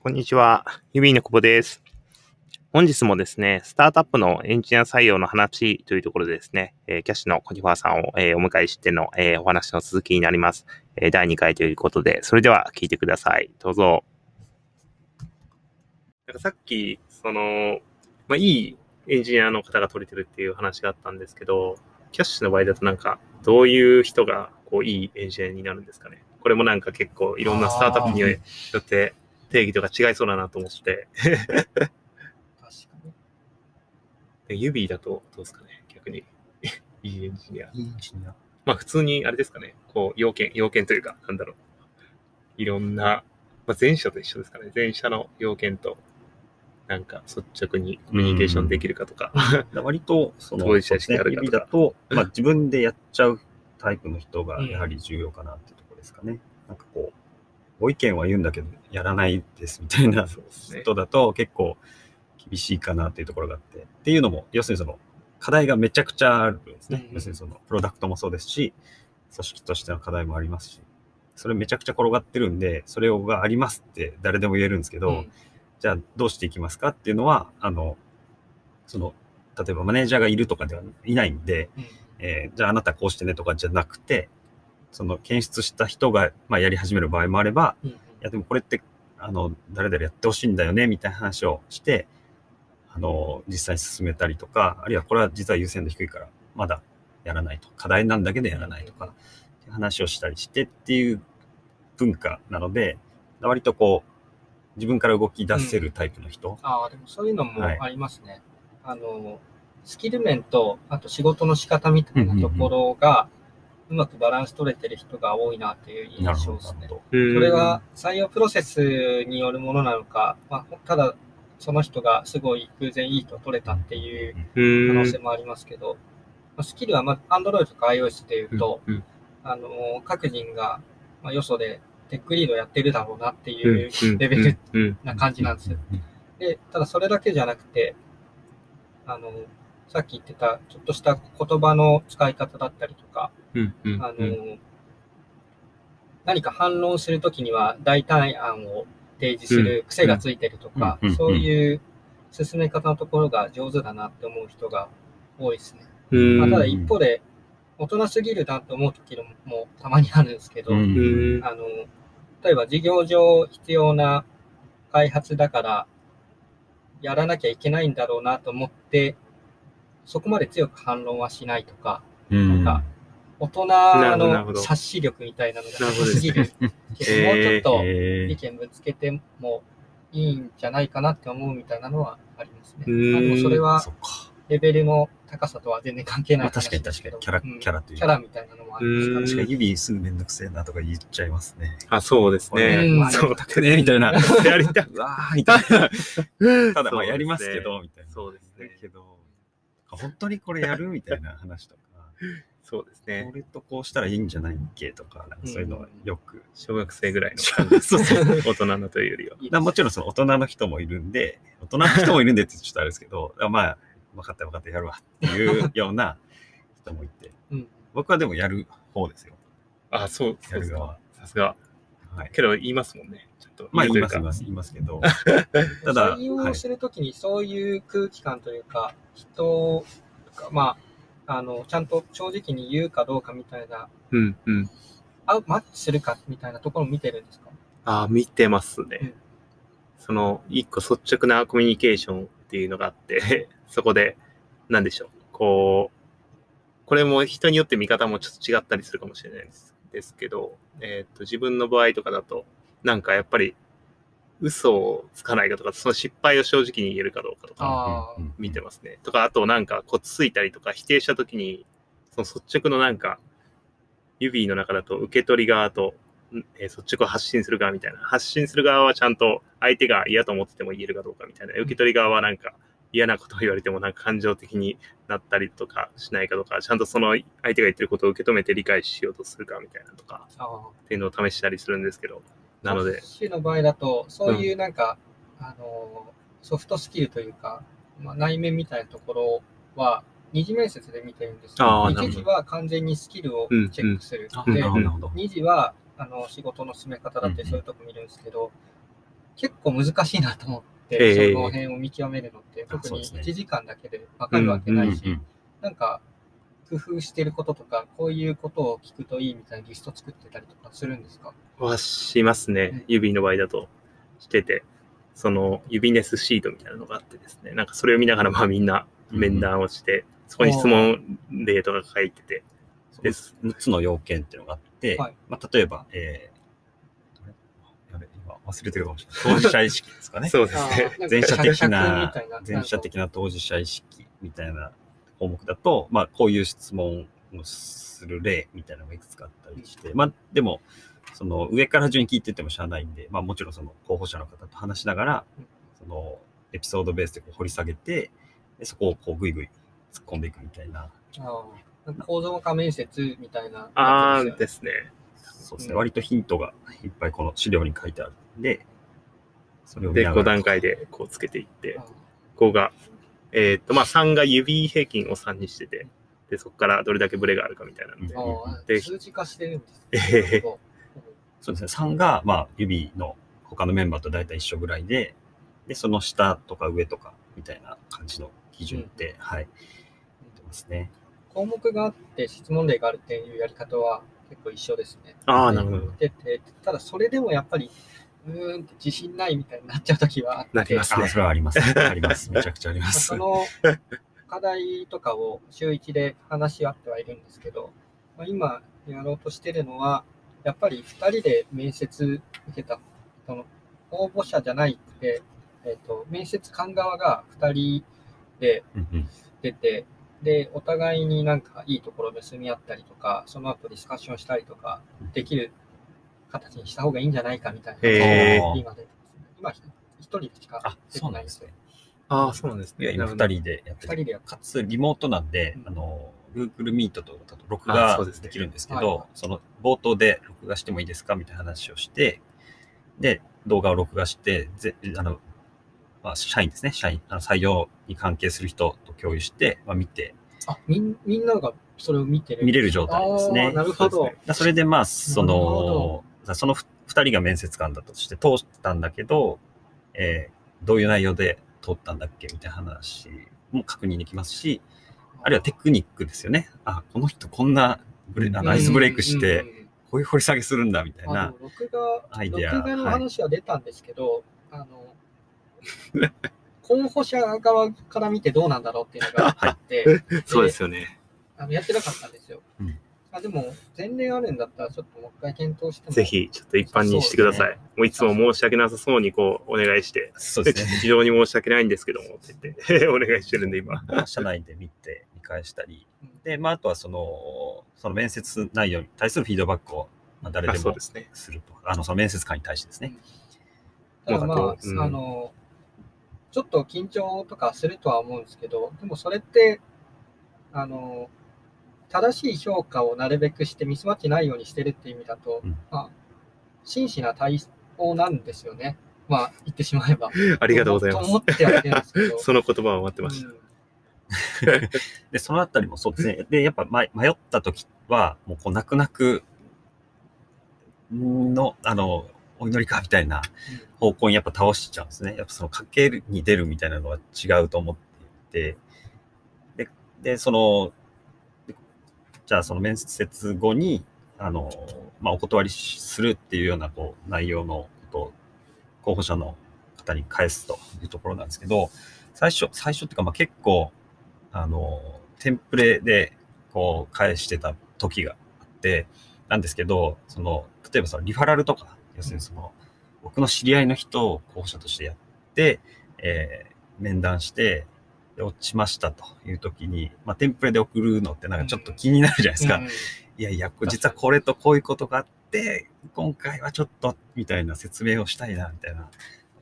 こんにちは。ユビーの久保です。本日もですね、スタートアップのエンジニア採用の話というところでですね、えキャッシュのコニファーさんを、えお迎えしての、えお話の続きになります。え第2回ということで、それでは聞いてください。どうぞ。なんかさっき、その、まあ、いいエンジニアの方が取れてるっていう話があったんですけど、キャッシュの場合だとなんか、どういう人がこういいエンジニアになるんですかね？これもなんか結構いろんなスタートアップによって定義とか違いそうだなと思って、確かに。で指だとどうですかね、逆に。いいエンジニア。いいエンジニア。まあ普通にあれですかね、こう、要件、要件というか、なんだろう。いろんな、まあ前者と一緒ですかね。前者の要件と、なんか率直にコミュニケーションできるかとか。割と、その、当事者意識あるかとか指だと、まあ自分でやっちゃうタイプの人がやはり重要かなってとですかね。なんかこう、ご意見は言うんだけど、やらないですみたいな。人だと結構厳しいかなっていうところがあって。っていうのも、要するにその、課題がめちゃくちゃあるんですね。うん要するにその、プロダクトもそうですし、組織としての課題もありますし、それめちゃくちゃ転がってるんで、それがありますって誰でも言えるんですけど、うんじゃあどうしていきますかっていうのは、あの、その、例えばマネージャーがいるとかではいないんで、うんえーじゃああなたこうしてねとかじゃなくて、その検出した人が、まあ、やり始める場合もあれば、うんいやでもこれって、あの、誰々やってほしいんだよね、みたいな話をして、あの、実際に進めたりとか、あるいはこれは実は優先度低いから、まだやらないと。課題なんだけでやらないとか、う話をしたりしてっていう文化なので、割とこう、自分から動き出せるタイプの人、ああ、でもそういうのもはい。ありますね。あの、スキル面と、あと仕事の仕方みたいなところが、うまくバランス取れてる人が多いなっていう印象ですね。そそれは採用プロセスによるものなのか、まあ、ただその人がすごい偶然いいと取れたっていう可能性もありますけど、まあスキルはまあ Android とか iOS でいうと、うんあの各人がまあよそでテックリードやってるだろうなっていうレベルルな感じなんですよ。で、ただそれだけじゃなくて、あの、さっき言ってたちょっとした言葉の使い方だったりとか、あの、何か反論するときには代替案を提示する癖がついてるとかうんうん、そういう進め方のところが上手だなって思う人が多いですね。うん。まあ、ただ一方で、大人すぎるなと思うときももたまにあるんですけど、あの、例えば事業上必要な開発だから、やらなきゃいけないんだろうなと思って、そこまで強く反論はしないとか、うん。なんか大人の察し力みたいなのがなるほどですぎるけど、もうちょっとえー。意見ぶつけてもいいんじゃないかなって思うみたいなのはありますね。うーん。まあでもそれは。レベルの高さとは全然関係ないまあ確かに確かに。キャラうん。キャラというか。キャラみたいなのもあります。からうん。確かに指すぐめんどくせえなとか言っちゃいますね。あ、そうですね。うん。そうたくねみたいな。やりたうわーみたいな。ただまあやりますけそど、みたいな。そうですね。だけど、本当にこれやる？みたいな話とか、そうですねこ。れとこうしたらいいんじゃないっけとか、かそういうのはよく。小学生ぐらいの 感じそうそう。大人のというよりは。もちろんその大人の人もいるんで、大人の人もいるんでってちょっとあれですけど、あまあ、分かった分かったやるわっていうような人もいて、うん僕はでもやる方ですよ。あ、そう、ですかやる側。。さすが。はい。けど言いますもんね。ちょっと。まあ言います言います言いますけど、ただ、採用はいするときにそういう空気感というか、人が、まあ、あの、ちゃんと正直に言うかどうかみたいな、うんうん。あマッチするかみたいなところを見てるんですか？あ、見てますね。うんその、一個率直なコミュニケーションっていうのがあって、そこで、なんでしょう。こう、これも人によって見方もちょっと違ったりするかもしれないですですけど、えっ、と、自分の場合とかだと、なんかやっぱり、嘘をつかないかとか、その失敗を正直に言えるかどうかとか、見てますね。とか、あとなんか、こつついたりとか、否定したときに、その率直のなんか、指の中だと受け取り側と、んえー率直を発信する側みたいな。発信する側はちゃんと相手が嫌と思ってても言えるかどうかみたいな。受け取り側はなんか嫌なことを言われてもなんか感情的になったりとかしないかとか、ちゃんとその相手が言ってることを受け止めて理解しようとするかみたいなとか、あっていうのを試したりするんですけど。なので、シの場合だと、そういうなんか、あの、ソフトスキルというか、まあ、内面みたいなところは、二次面接で見てるんですけど、一次は完全にスキルをチェックする。二次は、あの仕事の進め方だってそういうとこ見るんですけど、結構難しいなと思って、ええその辺を見極めるのって、特にそうですね。1時間だけで分かるわけないし、なんか工夫してることとか、こういうことを聞くといいみたいなリスト作ってたりとかするんですか？はしますね。うん。指の場合だとしてて、その指ネスシートみたいなのがあってですね、なんかそれを見ながらまあみんな面談をして、そこに質問例とか書いてて、そうです。6つの要件っていうのがあって、はい。まあ、例えば、え忘れてるかもしれない。当事者意識ですかね。そうですね。前者的釈な前者的な当事者意識みたいな項目だと、まあ、こういう質問をする例みたいなのがいくつかあったりして、まあ、でも、その上から順に聞いてってもしゃあないんで、まあ、もちろんその候補者の方と話しながらうん、そのエピソードベースでこう掘り下げて、でそこをこうぐいぐい突っ込んでいくみたいな、構造化面接みたいなあやつですよね。そうですね、うん割とヒントがいっぱいこの資料に書いてあるんで、それを見で、5ながら段階でこうつけていってあ、5が、えーっと、まあ3が指平均を3にしてて、で、そこからどれだけブレがあるかみたいなのでうん、あでー数値化してるんですえね。へそうですね。3が、まあ、指の他のメンバーと大体一緒ぐらいで、で、その下とか上とかみたいな感じの基準で、はい。やってますね。ど項目があって質問例があるっていうやり方は結構一緒ですね。ああ、なるほど。ででただそれでもやっぱり、うーんって自信ないみたいになっちゃうときはあって、なりますねあ、それはあります。あります。めちゃくちゃあります。その課題とかを週1で話し合ってはいるんですけど、まあ、今やろうとしてるのは、やっぱり2人で面接受けた、その応募者じゃないくて、えっと面接官側が2人で出て、で、お互いになんかいいところ盗み合ったりとか、その後ディスカッションしたりとかできる形にした方がいいんじゃないかみたいな今出てますね。今一人でしかあ、出そうなてなんいですね。。ああ、そうなんですね。いや、今なるほど2人でやって人でかつリモートなんで、うんあの、Google Meet と録あ画できるんですけど、その冒頭で録画してもいいですかみたいな話をして、で、動画を録画して、ぜあの、まあ、社員ですね、社員、あの採用に関係する人と共有して、まあ、見て、あみん、みんながそれを見てる。見れる状態ですねなるほど。そねだそれでまあ、その、さその2人が面接官だとして通ったんだけど、えーどういう内容で通ったんだっけみたいな話も確認できますし、あるいはテクニックですよね。あ、この人こんなブレあのアイスブレイクして、こういう掘り下げするんだみたいなアイデア録画の話は出たんですけど、あの、候補者側から見てどうなんだろうっていうのがあって、そうですよね。あのやってなかったんですよ。うんあでも、前例あるんだったら、ちょっともう一回検討しても。ぜ。ひ、ちょっと一般にしてください。もういつも申し訳なさそうにこう、お願いして、そうですね。非常に申し訳ないんですけども、って言って、お願いしてるんで、今。社内で見て、見返したり。うんで、まあ、あとはその、その面接内容に対するフィードバックを、まあ、誰あでもそうですね。すると。あの、その面接官に対してですね。ただまあ、うんあの、ちょっと緊張とかするとは思うんですけど、でもそれって、あの、正しい評価をなるべくしてミスマッチないようにしてるっていう意味だと、うんまあ、真摯な対応なんですよね。まあ、言ってしまえば。ありがとうございます。その言葉を待ってました。うん で、そのあたりもそうですね。で、やっぱ迷迷った時は、もうこう、泣く泣くの、あの、お祈りかみたいな方向にやっぱ倒しちゃうんですね。やっぱそのかけるに出るみたいなのは違うと思っていて、で、で、その、でじゃあその面接後に、あの、まあ、お断りするっていうような、こう、内容のことを候補者の方に返すというところなんですけど、最初、最初っていうか、ま、結構、あの、テンプレで、こう、返してた時があって、なんですけど、その、例えばそのリファラルとか、要するにその、僕の知り合いの人を候補者としてやって、えー面談して、落ちましたという時に、まあ、テンプレで送るのってなんかちょっと気になるじゃないですか。うんいやいや、実はこれとこういうことがあって、今回はちょっと、みたいな説明をしたいな、みたいなの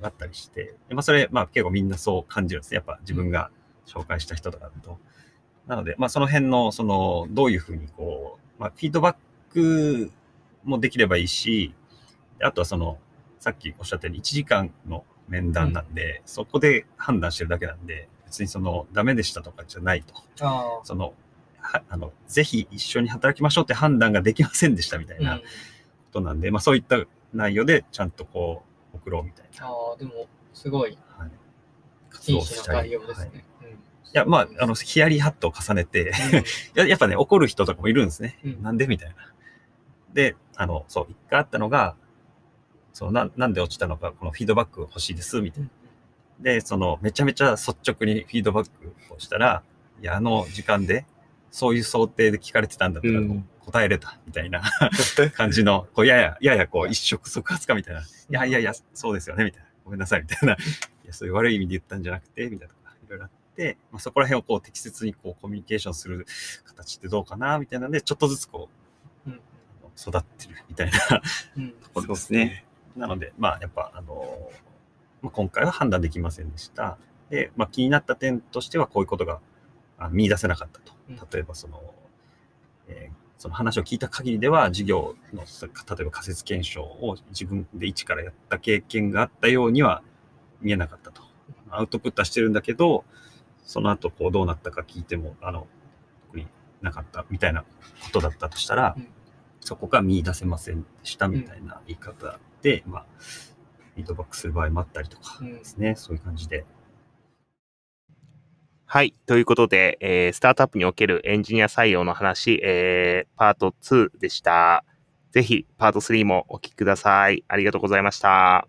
があったりして、でまあ、それ、まあ、結構みんなそう感じるんですね。やっぱ自分が紹介した人とかだと。なので、まあ、その辺の、その、どういうふうに、こう、まあ、フィードバックもできればいいし、あとはその、さっきおっしゃったように1時間の面談なんで、そこで判断してるだけなんで、別にその、ダメでしたとかじゃないと。あその、はあの、ぜひ一緒に働きましょうって判断ができませんでしたみたいあ、なこことなんで、まあそういった内容でちゃんとこう送ろうみたいな。ああ、でも、すごい、はい、活動したり。ですね。はい、いや、まあ、あの、ヒヤリハットを重ねて や、やっぱね、怒る人とかもいるんですね。うん、なんでみたいな。で、あの、そう、一回あったのが、そうな、なんで落ちたのか、このフィードバック欲しいです、みたいな。で、その、めちゃめちゃ率直にフィードバックをしたら、いや、あの時間で、そういう想定で聞かれてたんだったら、答えれた、みたいな 感じの、こう、やや、ややこう、一触即発かみたいな、いやいやいや、そうですよね、みたいな。ごめんなさい、みたいな。いや、そういう悪い意味で言ったんじゃなくて、みたいなとか、いろいろあって、まあ、そこら辺をこう、適切にこう、コミュニケーションする形ってどうかな、みたいなので、ちょっとずつこう、うん、育ってるみたいな、うん、ところですね。なので、まあ、やっぱ、あのまあ、今回は判断できませんでした。で、まあ、気になった点としては、こういうことが見出せなかったと。例えば、その、えー、その話を聞いた限りでは、事業の、例えば仮説検証を自分で一からやった経験があったようには見えなかったと。アウトプットはしてるんだけど、その後、こう、どうなったか聞いても、あの、特になかったみたいなことだったとしたら、うん、そこが見出せませんでしたみたいな言い方で、うん、まあ、フィードバックする場合もあったりとかですね、うん、そういう感じではい。ということで、えー、スタートアップにおけるエンジニア採用の話、えー、パート2でした。ぜひ、パート3もお聞きください。ありがとうございました。